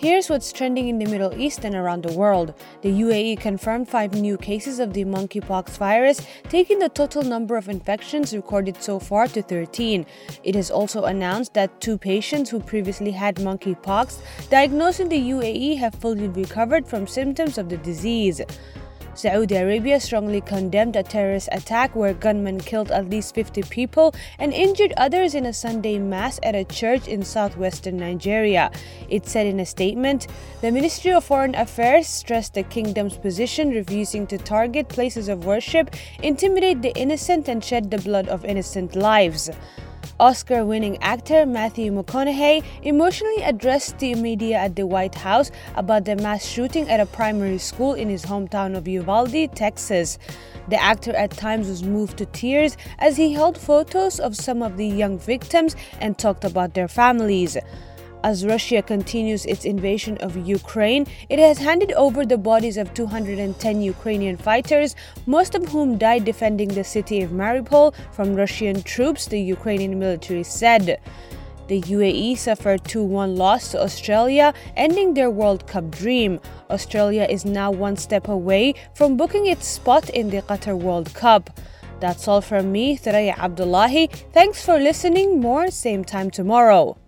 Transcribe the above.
Here's what's trending in the Middle East and around the world. The UAE confirmed five new cases of the monkeypox virus, taking the total number of infections recorded so far to 13. It has also announced that two patients who previously had monkeypox diagnosed in the UAE have fully recovered from symptoms of the disease. Saudi Arabia strongly condemned a terrorist attack where gunmen killed at least 50 people and injured others in a Sunday mass at a church in southwestern Nigeria. It said in a statement The Ministry of Foreign Affairs stressed the kingdom's position, refusing to target places of worship, intimidate the innocent, and shed the blood of innocent lives. Oscar winning actor Matthew McConaughey emotionally addressed the media at the White House about the mass shooting at a primary school in his hometown of Uvalde, Texas. The actor at times was moved to tears as he held photos of some of the young victims and talked about their families. As Russia continues its invasion of Ukraine, it has handed over the bodies of 210 Ukrainian fighters, most of whom died defending the city of Mariupol from Russian troops, the Ukrainian military said. The UAE suffered 2 1 loss to Australia, ending their World Cup dream. Australia is now one step away from booking its spot in the Qatar World Cup. That's all from me, Thuraya Abdullahi. Thanks for listening. More same time tomorrow.